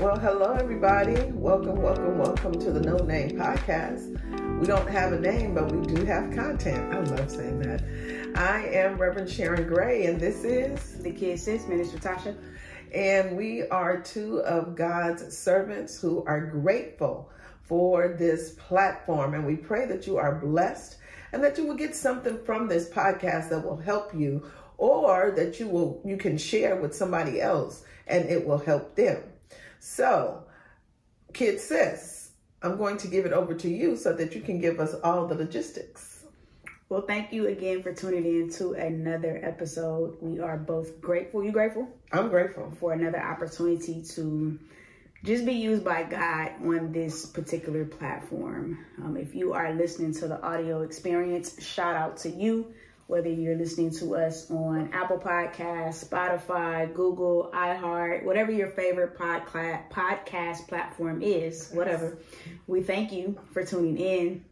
Well, hello, everybody. Welcome, welcome, welcome to the No Name Podcast. We don't have a name, but we do have content. I love saying that. I am Reverend Sharon Gray, and this is the Kid Sis, Minister Tasha. And we are two of God's servants who are grateful for this platform. And we pray that you are blessed and that you will get something from this podcast that will help you or that you will you can share with somebody else and it will help them. So, Kid Sis, I'm going to give it over to you so that you can give us all the logistics. Well, thank you again for tuning in to another episode. We are both grateful. You grateful? I'm grateful for another opportunity to just be used by God on this particular platform. Um, if you are listening to the audio experience, shout out to you whether you're listening to us on Apple Podcasts, Spotify, Google, iHeart, whatever your favorite podcast podcast platform is, whatever. We thank you for tuning in.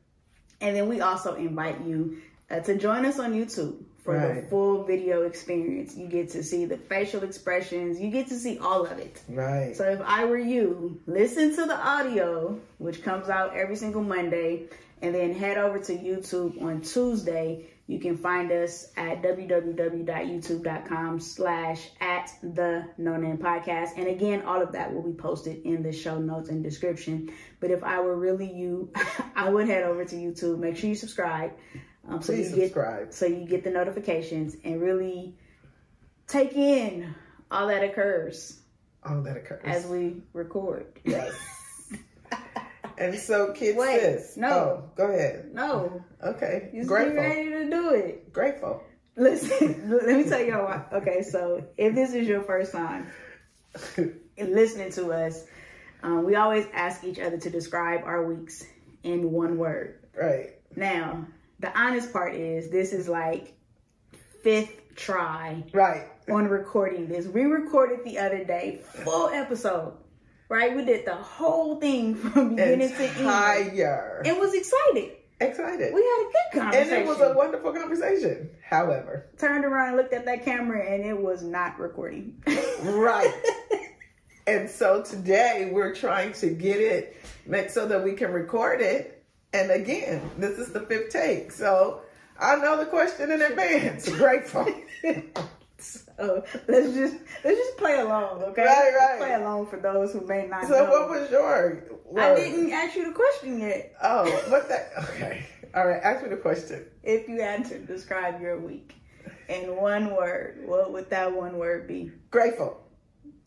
And then we also invite you uh, to join us on YouTube for right. the full video experience. You get to see the facial expressions, you get to see all of it. Right. So if I were you, listen to the audio, which comes out every single Monday, and then head over to YouTube on Tuesday you can find us at www.youtube.com slash at the no name podcast. And again, all of that will be posted in the show notes and description. But if I were really you, I would head over to YouTube. Make sure you subscribe. Um, so Please you subscribe. Get, so you get the notifications and really take in all that occurs. All that occurs. As we record. Yes. And so, kids, Wait, this. No. Oh, go ahead. No. Okay. You Grateful. ready to do it. Grateful. Listen, let me tell you why. Okay, so if this is your first time listening to us, um, we always ask each other to describe our weeks in one word. Right. Now, the honest part is this is like fifth try. Right. On recording this. We recorded the other day, full episode right? We did the whole thing from beginning Entire. to end. It was excited. Excited. We had a good conversation. And it was a wonderful conversation. However, turned around and looked at that camera and it was not recording. right. and so today we're trying to get it make so that we can record it. And again, this is the fifth take. So I know the question in advance. Grateful. Oh, so let's just let's just play along, okay? Right, right. Play along for those who may not. So know. what was your? Word? I didn't ask you the question yet. Oh, what that? Okay, all right. Ask me the question. If you had to describe your week in one word, what would that one word be? Grateful.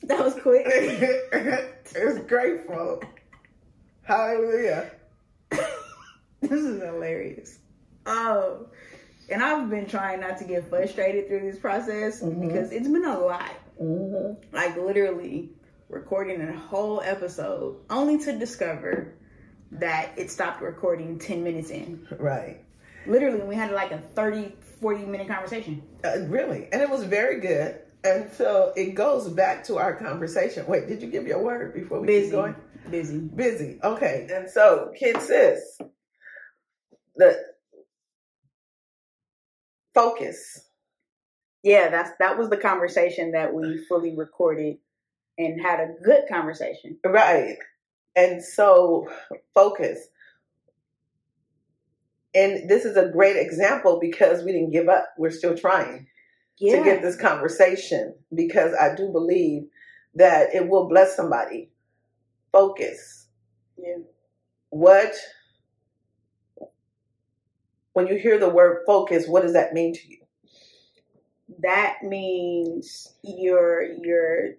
That was quick. it's grateful. Hallelujah. this is hilarious. Oh, and I've been trying not to get frustrated through this process mm-hmm. because it's been a lot. Mm-hmm. Like literally recording a whole episode only to discover that it stopped recording 10 minutes in. Right. Literally, we had like a 30, 40 minute conversation. Uh, really? And it was very good. And so it goes back to our conversation. Wait, did you give your word before we Busy. keep going? Busy. Busy. Okay. And so, Kid Sis, the focus. Yeah, that's that was the conversation that we fully recorded and had a good conversation. Right. And so focus. And this is a great example because we didn't give up. We're still trying yeah. to get this conversation because I do believe that it will bless somebody. Focus. Yeah. What when you hear the word focus, what does that mean to you? That means you're you're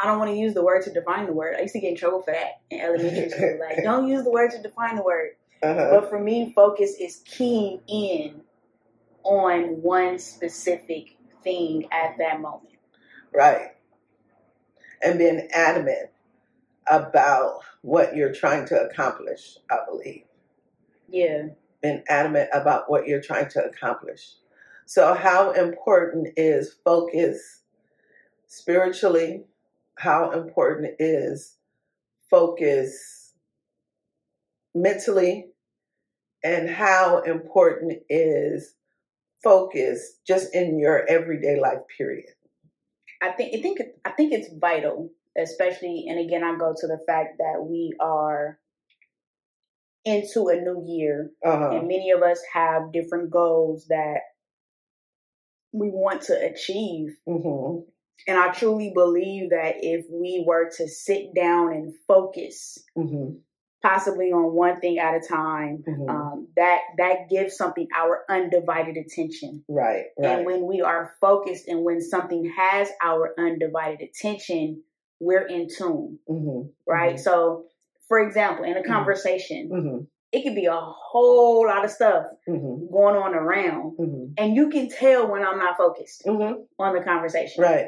I don't want to use the word to define the word. I used to get in trouble for that in elementary school. Like, don't use the word to define the word. Uh-huh. But for me, focus is keying in on one specific thing at that moment. Right. And being adamant about what you're trying to accomplish, I believe. Yeah. And adamant about what you're trying to accomplish. So, how important is focus spiritually? How important is focus mentally? And how important is focus just in your everyday life period? I think I think I think it's vital especially, and again, I go to the fact that we are into a new year, Uh-huh. and many of us have different goals that we want to achieve. hmm And I truly believe that if we were to sit down and focus, hmm possibly on one thing at a time, Mhm. um, that that gives something our undivided attention. Right. Right. And when we are focused and when something has our undivided attention, we're in tune, hmm right? So, for example, in a conversation, hmm it could be a whole lot of stuff hmm going on around, hmm and you can tell when I'm not focused hmm on the conversation. Right.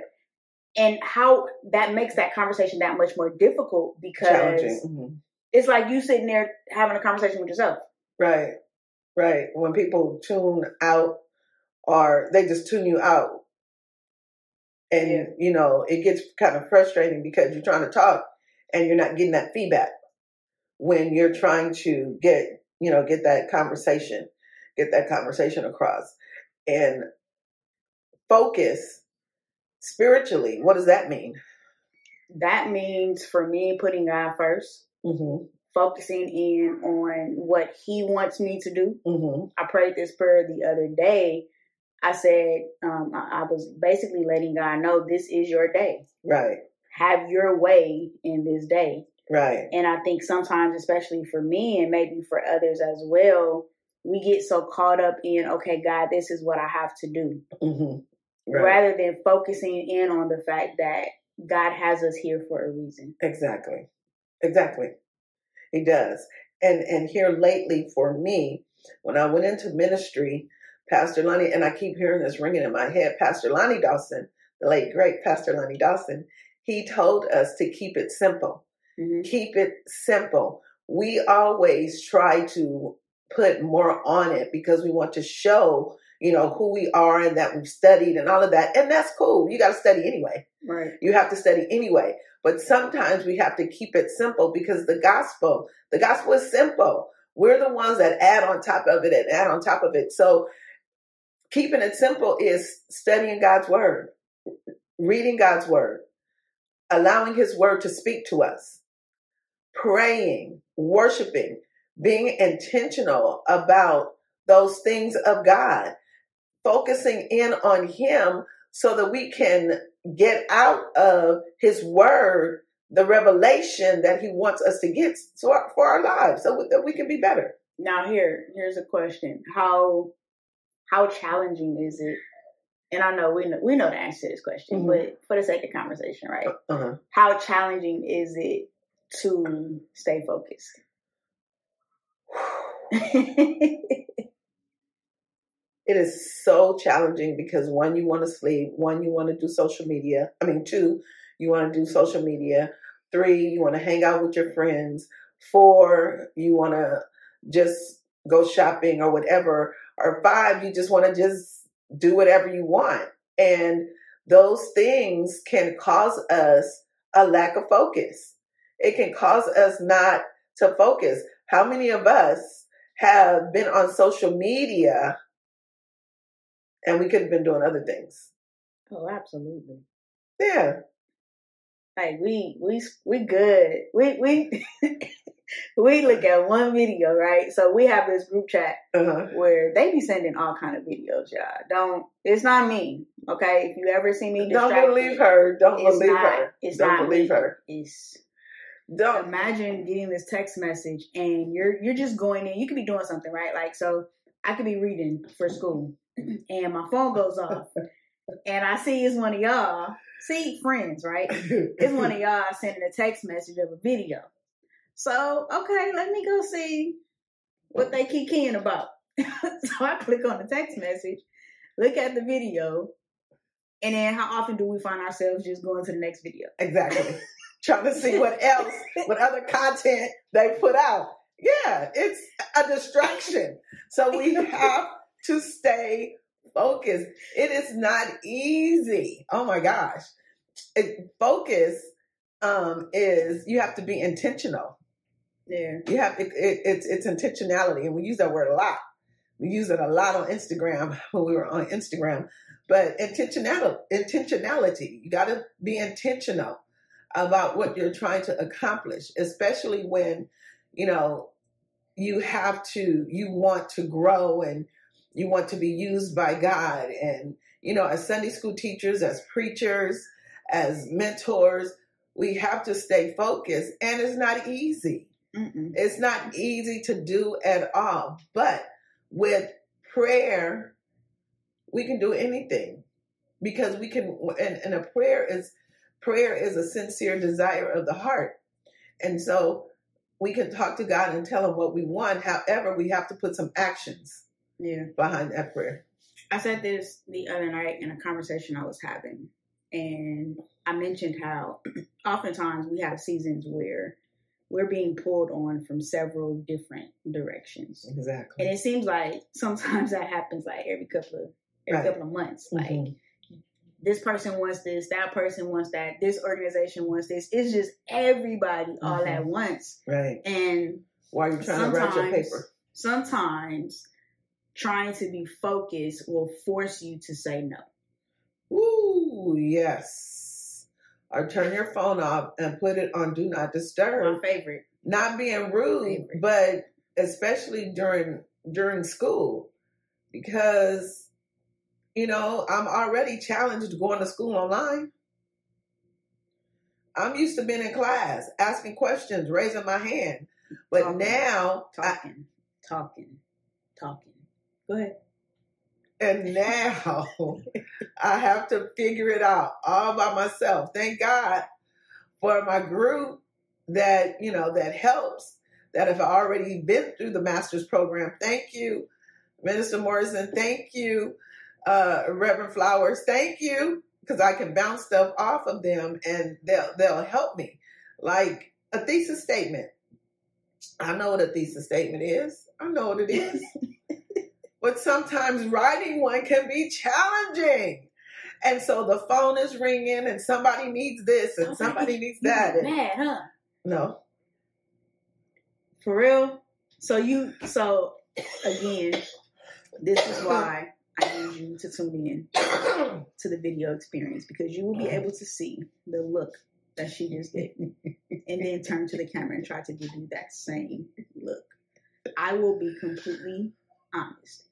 And how that makes that conversation that much more difficult because Challenging. hmm it's like you sitting there having a conversation with yourself. Right. Right. When people tune out or they just tune you out. And, Yeah. you know, it gets kind of frustrating because you're trying to talk and you're not getting that feedback when you're trying to get, you know, get that conversation, get that conversation across. And focus spiritually, what does that mean? That means for me putting God first, Mm-hmm. focusing in on what He wants me to do. Mm-hmm. I prayed this prayer the other day. I said, um, I, I was basically letting God know this is your day. Right. Have your way in this day. Right. And I think sometimes, especially for me and maybe for others as well, we get so caught up in, okay, God, this is what I have to do, Mm-hmm. Right. rather than focusing in on the fact that God has us here for a reason. Exactly. Exactly. He does. And and here lately for me, when I went into ministry, Pastor Lonnie, and I keep hearing this ringing in my head, Pastor Lonnie Dawson, the late great Pastor Lonnie Dawson, he told us to keep it simple. Mhm. Keep it simple. We always try to put more on it because we want to show, you know, who we are and that we've studied and all of that. And that's cool. You got to study anyway. Right. You have to study anyway. But sometimes we have to keep it simple because the gospel, the gospel is simple. We're the ones that add on top of it and add on top of it. So keeping it simple is studying God's word, reading God's word, allowing his word to speak to us, praying, worshiping, being intentional about those things of God, focusing in on him so that we can get out of his word the revelation that he wants us to get for our lives so that we can be better. Now here, here's a question: How how challenging is it? And I know we know we know the answer to this question, Mhm. but for the sake of conversation, right? Uh-huh. How challenging is it to stay focused? It is so challenging because one, you want to sleep. One, you want to do social media. I mean, two, you want to do social media. Three, you want to hang out with your friends. Four, you want to just go shopping or whatever. Or five, you just want to just do whatever you want. And those things can cause us a lack of focus. It can cause us not to focus. How many of us have been on social media and we could have been doing other things? oh, absolutely. Yeah. Like we we we good. We we we look at one video, right? So we have this group chat Uh-huh. where they be sending all kind of videos, y'all. Don't it's not me, okay? If you ever see me Don't believe her. Don't believe not, her. It's Don't not believe me. her. It's Don't. imagine getting this text message and you're you're just going in. You could be doing something, right? Like so, I could be reading for school, and my phone goes off, and I see it's one of y'all. See, friends, right? It's one of y'all sending a text message of a video. So okay, let me go see what they keep keying about. so I click on the text message, look at the video, and then how often do we find ourselves just going to the next video? Exactly. Trying to see what else, what other content they put out. Yeah, it's a distraction. So we have to stay focused. It is not easy. Oh my gosh. It, focus um, is you have to be intentional. Yeah. You have it, it, it's it's intentionality, and we use that word a lot. We use it a lot on Instagram when we were on Instagram. But intentionality, intentionality, you got to be intentional about what you're trying to accomplish, especially when, you know, you have to, you want to grow and you want to be used by God. And, you know, as Sunday school teachers, as preachers, as mentors, we have to stay focused. And it's not easy. Mm-mm. It's not easy to do at all. But with prayer, we can do anything because we can, and, and a prayer is, prayer is a sincere desire of the heart. And so we can talk to God and tell him what we want. However, we have to put some actions Yeah. behind that prayer. I said this the other night in a conversation I was having, and I mentioned how oftentimes we have seasons where we're being pulled on from several different directions. Exactly. And it seems like sometimes that happens like every couple of every Right. couple of months. Like Mhm. This person wants this, that person wants that, this organization wants this. It's just everybody all Mhm. at once. Right. And While you're trying to write your paper. sometimes trying to be focused will force you to say no. Ooh, yes. Or turn your phone off and put it on do not disturb. My favorite. Not being rude, but especially during during school. Because, you know, I'm already challenged going to school online. I'm used to being in class, asking questions, raising my hand. But Talking. now I, Talking, talking, talking. Go ahead. And now I have to figure it out all by myself. Thank God for my group that, you know, that helps, that have already been through the master's program. Thank you, Minister Morrison. Thank you, uh, Reverend Flowers. Thank you, because I can bounce stuff off of them and they'll they'll help me. Like a thesis statement. I know what a thesis statement is. I know what it is. but sometimes writing one can be challenging. And so the phone is ringing and somebody needs this and somebody needs that. And, mad, huh? no. For real? So you so again, this is why I need you to tune in to the video experience because you will be able to see the look that she just did. and then turn to the camera and try to give you that same look. I will be completely honest.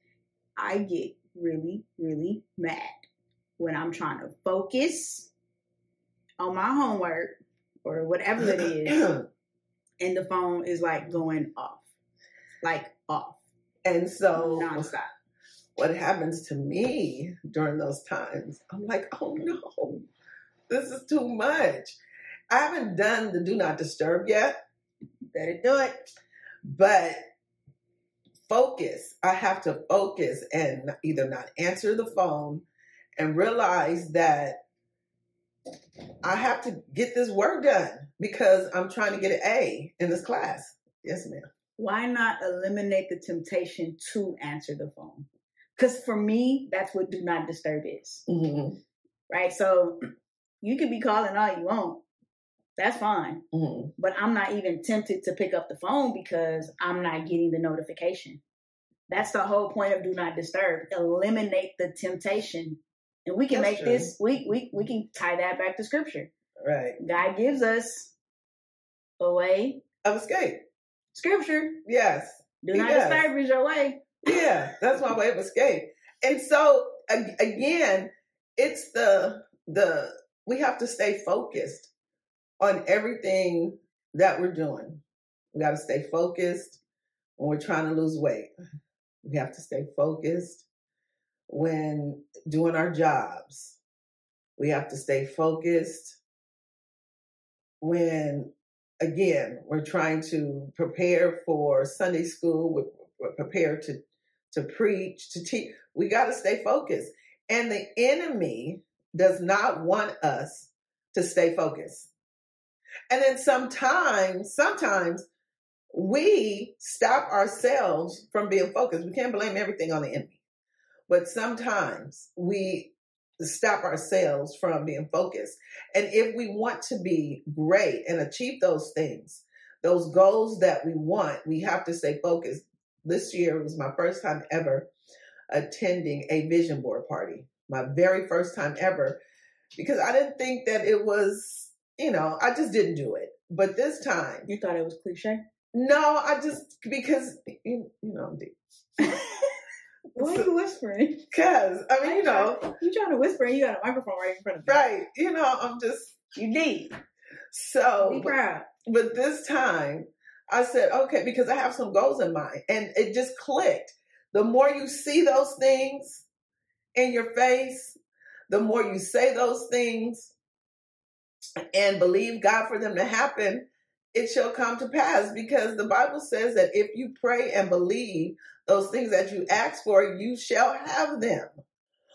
I get really, really mad when I'm trying to focus on my homework or whatever it is, and the phone is like going off, like off, and so nonstop. What happens to me during those times, I'm like, oh no, this is too much. I haven't done the do not disturb yet, Better do it. but focus. I have to focus and either not answer the phone and realize that I have to get this work done because I'm trying to get an A in this class. Yes, ma'am. Why not eliminate the temptation to answer the phone? Because for me, that's what do not disturb is. Mm-hmm. right? So you could be calling all you want. That's fine. Mm-hmm. But I'm not even tempted to pick up the phone because I'm not getting the notification. That's the whole point of do not disturb. Eliminate the temptation. And we can That's make true. this we, we we can tie that back to scripture. Right. God gives us a way. Of escape. Scripture. Yes. Do He not does. disturb is your way. Yeah, that's my way of escape. And so again, it's the the we have to stay focused on everything that we're doing. We got to stay focused when we're trying to lose weight. We have to stay focused when doing our jobs. We have to stay focused when again we're trying to prepare for Sunday school, we're, prepared to to preach, to teach. We got to stay focused. And the enemy does not want us to stay focused. And then sometimes, sometimes we stop ourselves from being focused. We can't blame everything on the enemy. But sometimes we stop ourselves from being focused. And if we want to be great and achieve those things, those goals that we want, we have to stay focused. This year was my first time ever attending a vision board party. My very first time ever, because I didn't think that it was you know, I just didn't do it. But this time, You thought it was cliche? no, I just because you, you know, Why are you whispering? because I mean, you know, You trying to whisper and you got a microphone right in front of you. right? You know, I'm just You did. so. Be proud. But this time I said, okay, because I have some goals in mind. And it just clicked. The more you see those things in your face, the more you say those things and believe God for them to happen, it shall come to pass. Because the Bible says that if you pray and believe those things that you ask for, you shall have them.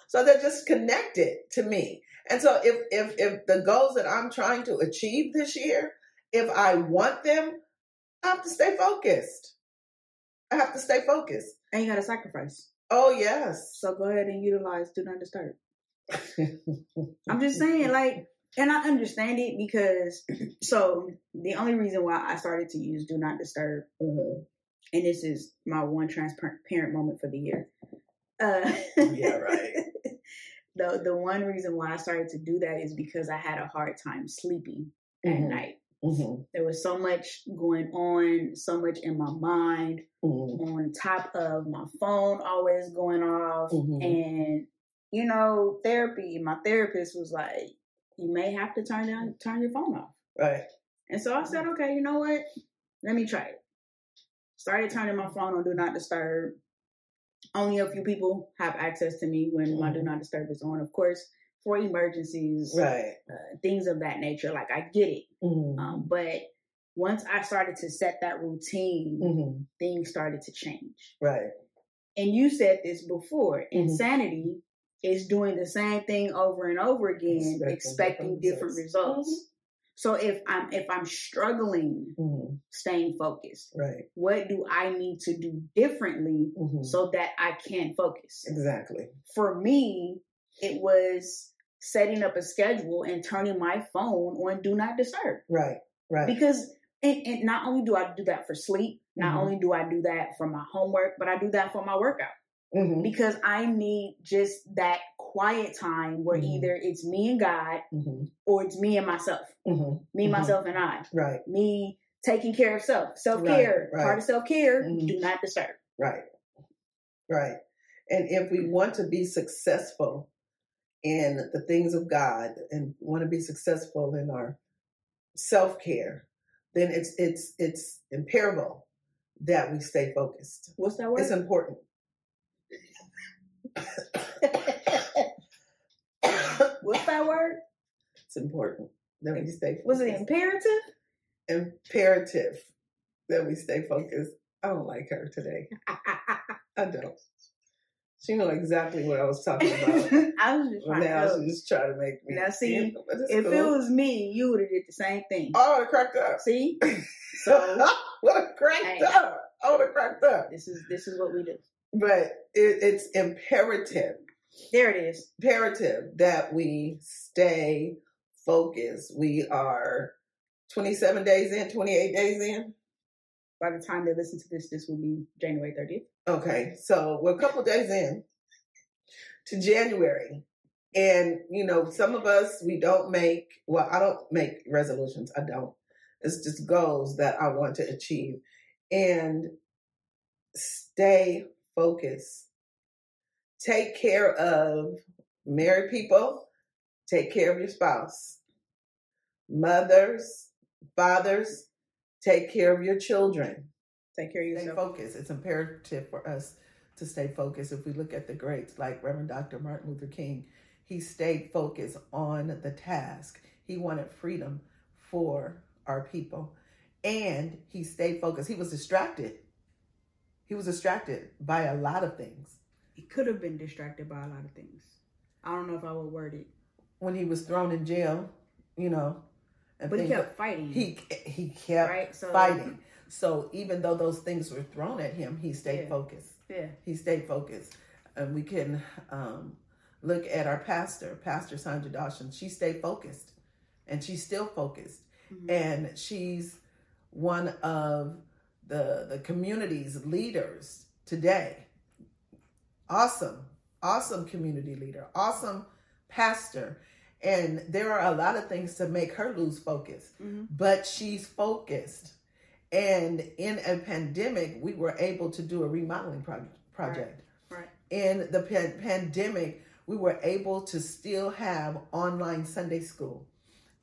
So they're just connected to me. And so if if if the goals that I'm trying to achieve this year, if I want them, I have to stay focused. I have to stay focused. And you got to sacrifice. Oh yes. So go ahead and utilize Do Not Disturb. I'm just saying, like, and I understand it because, so the only reason why I started to use Do Not Disturb, Mhm. and this is my one transparent moment for the year. Uh, Yeah, right. the the one reason why I started to do that is because I had a hard time sleeping at Mhm. night. Mhm. There was so much going on, so much in my mind, Mhm. on top of my phone always going off. Mhm. And, you know, therapy, my therapist was like, you may have to turn down turn your phone off. Right. And so I said, okay, you know what? Let me try it. Started turning my phone on Do Not Disturb. Only a few people have access to me when my Do Not Disturb is on. Of course, for emergencies, Right. uh, things of that nature. Like I get it. Mhm. Um, but once I started to set that routine, Mhm. things started to change. Right. And you said this before Mhm. insanity is doing the same thing over and over again, Expecting expecting, different results. results. So if I'm if I'm struggling Mhm. staying focused, Right. what do I need to do differently Mhm. so that I can focus? Exactly. For me, it was setting up a schedule and turning my phone on do not disturb Right. Right. because and, and not only do I do that for sleep, not Mhm. only do I do that for my homework, but I do that for my workout Mhm. because I need just that quiet time where Mhm. either it's me and God Mhm. or it's me and myself, Mhm. me, Mhm. myself, and I. Right. Me taking care of self, self care, Right, right. part of self care. Do not disturb. Right. Right. And if we want to be successful in the things of God and want to be successful in our self-care, then it's it's it's imperative that we stay focused. What's that word? It's important. What's that word? It's important that we stay focused. Was it imperative? imperative that we stay focused? I don't like her today. I don't. She know exactly what I was talking about. I was just trying now to. she's trying to make me. Now, see, you know, If cool. it was me, you would have did the same thing. oh, I would have cracked up. See, So would have cracked up. I would have cracked up. this is this is what we do. But it, it's imperative, There it is. imperative that we stay focused. We are 27 days in, 28 days in. By the time they listen to this, this will be January 30th. Okay, so we're a couple days in to January. And, you know, some of us, we don't make, well, I don't make resolutions. I don't. It's just goals that I want to achieve. And stay focused. Take care of married people. Take care of your spouse. Mothers, fathers, take care of your children Take care of stay yourself. focused. It's imperative for us to stay focused. If we look at the greats like Reverend Dr. Martin Luther King, he stayed focused on the task. He wanted freedom for our people. And he stayed focused. He was distracted. He was distracted by a lot of things. He could have been distracted by a lot of things. I don't know if I would word it, When he was thrown in jail, you know, and but he kept fighting. he he kept right. So fighting. So even though those things were thrown at him, he stayed Yeah. focused. Yeah. he stayed focused. And we can um, look at our pastor, Pastor Sandra Dawson. She stayed focused and she's still focused. Mhm. And she's one of the, the community's leaders today. Awesome, awesome community leader, awesome pastor. And there are a lot of things to make her lose focus, Mhm. but she's focused. And in a pandemic, we were able to do a remodeling pro- project. Right. In the pan- pandemic, we were able to still have online Sunday school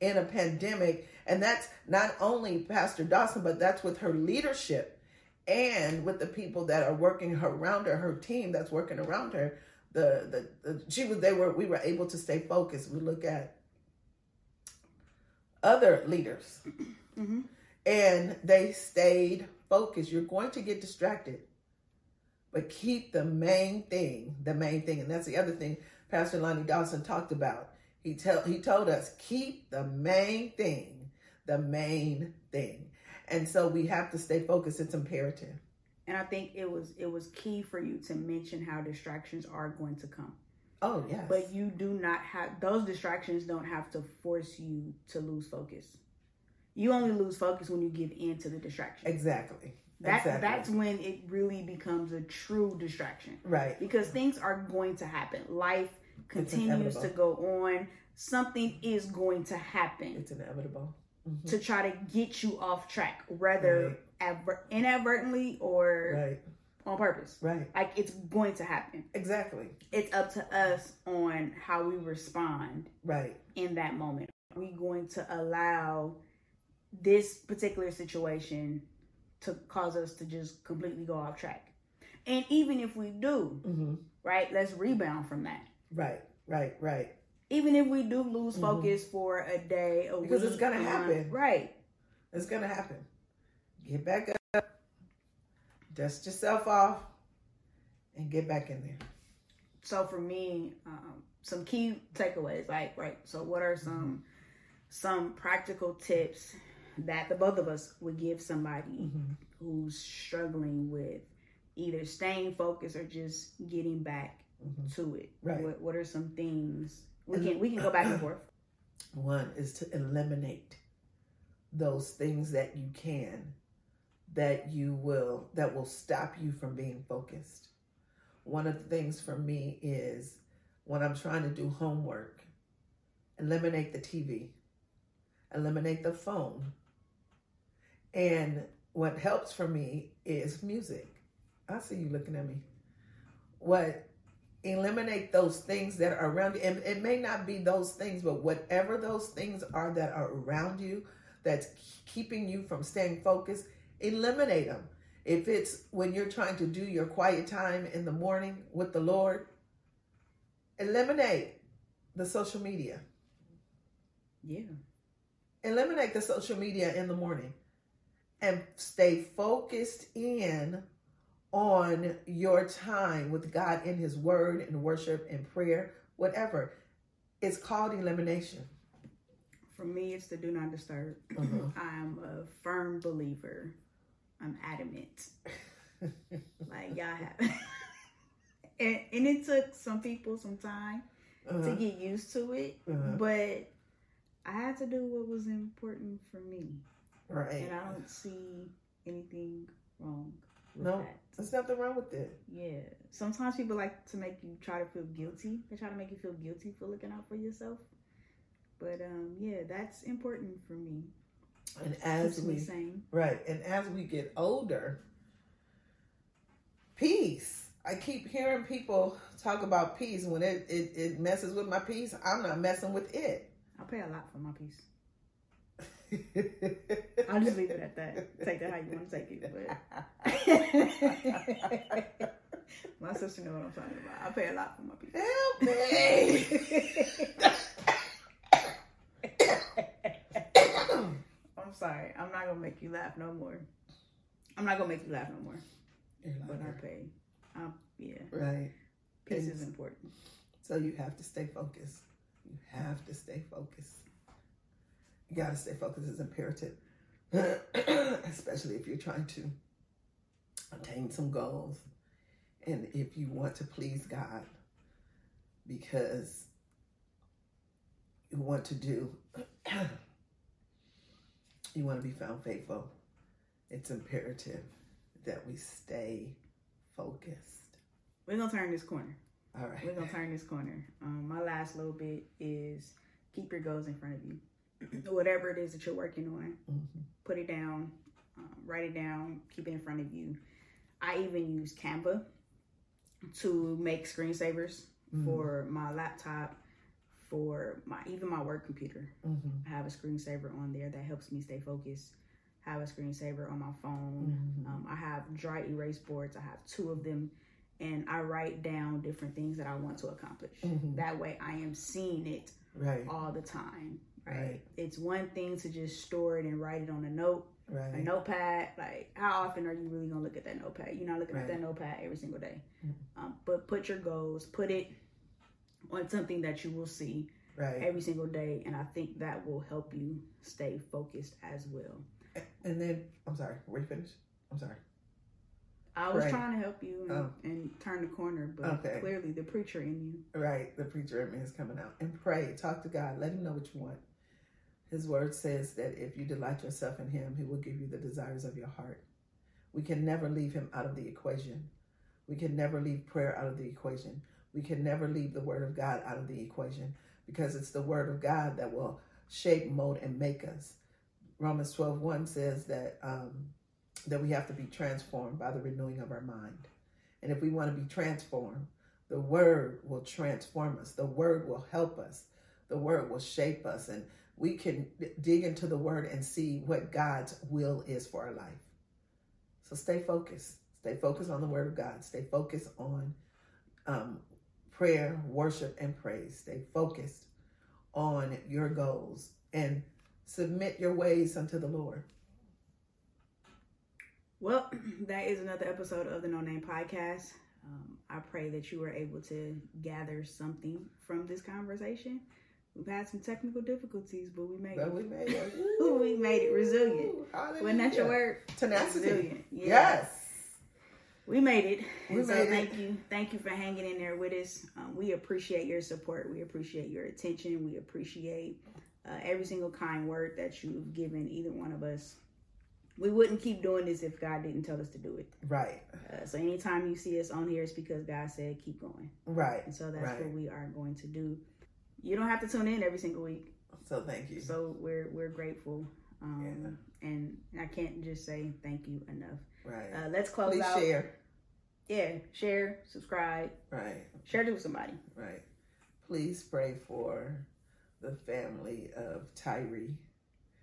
in a pandemic. And that's not only Pastor Dawson, but that's with her leadership and with the people that are working around her, her team that's working around her. The, the, the she was they were we were able to stay focused. We look at other leaders Mhm. and they stayed focused. You're going to get distracted, but keep the main thing, the main thing, and that's the other thing Pastor Lonnie Dawson talked about. He tell he told us keep the main thing, the main thing, and so we have to stay focused. It's imperative. And I think it was it was key for you to mention how distractions are going to come. Oh yes, But you do not have those distractions don't have to force you to lose focus. You only lose focus when you give in to the distraction. exactly. That exactly. that's when it really becomes a true distraction. right. Because things are going to happen. Life continues to go on. Something is going to happen It's inevitable. Mhm. to try to get you off track, whether adver- inadvertently or Right. on purpose. Right. Like it's going to happen. Exactly. It's up to us on how we respond Right. in that moment. Are we going to allow this particular situation to cause us to just completely go off track? And even if we do, hmm right, let's rebound from that. Right. Right. Right. Even if we do lose Mhm. focus for a day, a Because it's gonna happen. right? It's gonna happen. Get back up, dust yourself off, and get back in there. So for me, um, some key takeaways, like right. So what are some some practical tips that the both of us would give somebody Mhm. who's struggling with either staying focused or just getting back Mhm. to it? Right. What What are some things we can we can go back and forth? One is to eliminate those things that you can that you will that will stop you from being focused. One of the things for me is when I'm trying to do homework, eliminate the TV, eliminate the phone. And what helps for me is music. I see you looking at me. What eliminate those things that are around you. And it may not be those things, but whatever those things are that are around you that's keeping you from staying focused, eliminate them. If it's when you're trying to do your quiet time in the morning with the Lord, eliminate the social media. Yeah. Eliminate the social media in the morning and stay focused in on your time with God in His Word and worship and prayer, whatever. It's called elimination. For me, it's the do not disturb. Mhm. I'm a firm believer. I'm adamant. like y'all have, and and it took some people some time to Uh-huh. get used to it, Uh-huh. but I had to do what was important for me, Right. and I don't see anything wrong No. that. There's nothing wrong with it. Yeah. Sometimes people like to make you try to feel guilty. They try to make you feel guilty for looking out for yourself. But um, yeah, that's important for me. And as Keeps we sane. right, and as we get older, peace. I keep hearing people talk about peace. When it, it, it messes with my peace, I'm not messing with it. I pay a lot for my peace. I'll just leave it at that. Take that how you want to take it. But my sister know what I'm talking about. I pay a lot for my people. Help me. I'm sorry. I'm not gonna make you laugh no more. I'm not gonna make you laugh no more. But I pay. Um, yeah, Right. peace And is important. So you have to stay focused. You have to stay focused. You got to stay focused. It's imperative, especially if you're trying to attain some goals and if you want to please God because you want to do, you want to be found faithful. It's imperative that we stay focused. We're gonna turn this corner. All right. We're gonna turn this corner. Um, my last little bit is keep your goals in front of you. Whatever it is that you're working on, mm-hmm. put it down, um, write it down, keep it in front of you. I even use Canva to make screensavers mm-hmm. for my laptop, for my even my work computer. Mm-hmm. I have a screensaver on there that helps me stay focused. I have a screensaver on my phone. Mm-hmm. Um, I have dry erase boards. I have two of them, and I write down different things that I want to accomplish. Mm-hmm. That way, I am seeing it right. all the time. Right? right? It's one thing to just store it and write it on a note. Right. A notepad, like how often are you really gonna look at that notepad? You're not looking right. at that notepad every single day. Mm-hmm. Um, but put your goals, put it on something that you will see every single day, and I think that will help you stay focused as well. And then I'm sorry, were you finished? I'm sorry. I was right. trying to help you and, oh. and, turn the corner, but okay. clearly the preacher in you. Right, the preacher in me is coming out. And pray, talk to God, let Him know what you want. His word says that if you delight yourself in Him, He will give you the desires of your heart. We can never leave Him out of the equation. We can never leave prayer out of the equation. We can never leave the Word of God out of the equation because it's the Word of God that will shape, mold, and make us. Romans 12 1 says that um, that we have to be transformed by the renewing of our mind. And if we want to be transformed, the word will transform us. The word will help us. The word will shape us. And we can dig into the word and see what God's will is for our life. So stay focused. Stay focused on the word of God. Stay focused on um, prayer, worship, and praise. Stay focused on your goals and submit your ways unto the Lord. Well, that is another episode of the No Name Podcast. Um, I pray that you were able to gather something from this conversation. We've had some technical difficulties, but we made but it. We made it. we made it resilient. Wasn't that your word? Tenacity. Resilient. Yeah. Yes. We made it. We and so thank it. you. Thank you for hanging in there with us. Um, we appreciate your support. We appreciate your attention. We appreciate uh, every single kind word that you've given either one of us we wouldn't keep doing this if God didn't tell us to do it. Right. Uh, so anytime you see us on here, it's because God said keep going. Right. And so that's right. what we are going to do. You don't have to tune in every single week. So thank you. So we're we're grateful. Um, yeah. And I can't just say thank you enough. Right. Uh, let's close Please out. share. Yeah, share, subscribe. Right. Share it with somebody. Right. Please pray for the family of Tyre.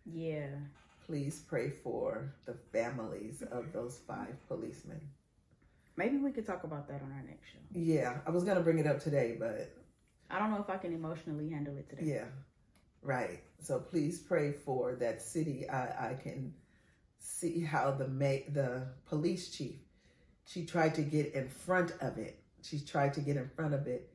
Yeah please pray for the families of those five policemen. Maybe we could talk about that on our next show. Yeah, I was going to bring it up today, but I don't know if I can emotionally handle it today. Yeah, right. So please pray for that city. I, I can see how the ma- the police chief she tried to get in front of it. She tried to get in front of it,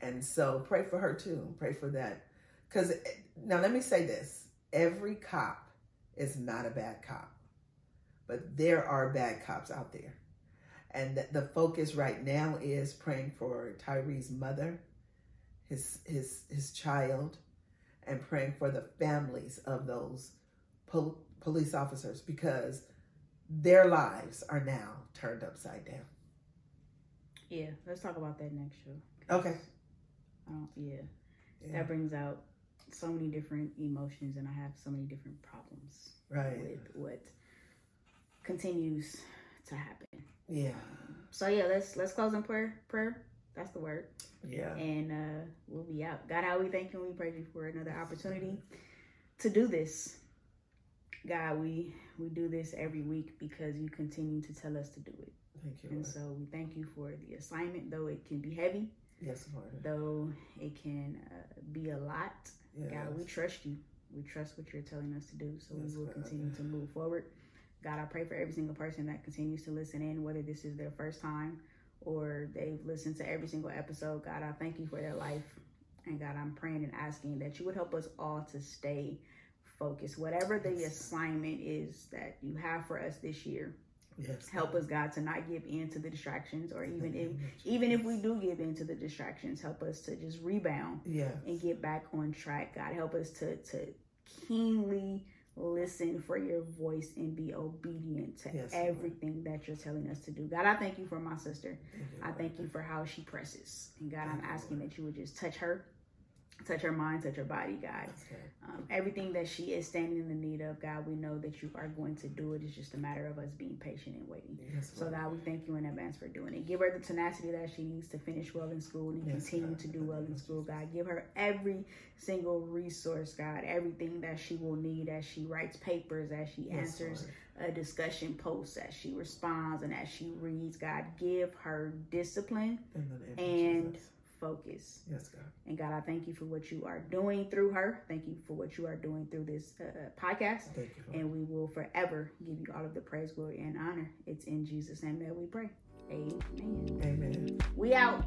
and so pray for her too. Pray for that. Because eh, now let me say this: every cop is not a bad cop. But there are bad cops out there. And the focus right now is praying for Tyre's mother, his his his child, and praying for the families of those pol- police officers because their lives are now turned upside down. Yeah, let's talk about that next show. Okay. Um, yeah. yeah. That brings out so many different emotions and I have so many different problems right. with what continues to happen. Yeah. So yeah, let's let's close in prayer. Prayer. That's the word. Yeah. And uh we'll be out. God, how we thank you and we praise you for another opportunity to do this. God, we we do this every week because you continue to tell us to do it. Thank you. And Lord. so we thank you for the assignment, though it can be heavy. Yes, Lord. Though it can uh, be a lot. Yes. God, we trust you. We trust what you're telling us to do. So yes, we will continue to move forward. God, I pray for every single person that continues to listen in, whether this is their first time or they've listened to every single episode. God, I thank you for their life. And God, I'm praying and asking that you would help us all to stay focused. Whatever the assignment is that you have for us this year, Yes. Help us, God, to not give in to the distractions, or even if even if we do give in to the distractions, help us to just rebound yes. and get back on track. God, help us to to keenly listen for your voice and be obedient to yes, everything Lord. that you're telling us to do. God, I thank you for my sister. I thank you for how she presses. And God, I'm asking that you would just touch her touch her mind, touch her body, God. Um, everything that she is standing in the need of, God, we know that you are going to do it. It's just a matter of us being patient and waiting. Yes, so, God, we thank you in advance for doing it. Give her the tenacity that she needs to finish well in school and Yes, continue God. to do well in school, God. Give her every single resource, God, everything that she will need as she writes papers, as she Yes, answers Lord. a discussion post, as she responds, and as she reads, God. Give her discipline In the name of and Jesus focus. Yes, God. And God, I thank you for what you are doing through her. Thank you for what you are doing through this uh, podcast. Thank you, Lord. And we will forever give you all of the praise, glory, and honor. It's in Jesus' name that we pray. Amen. Amen. We out.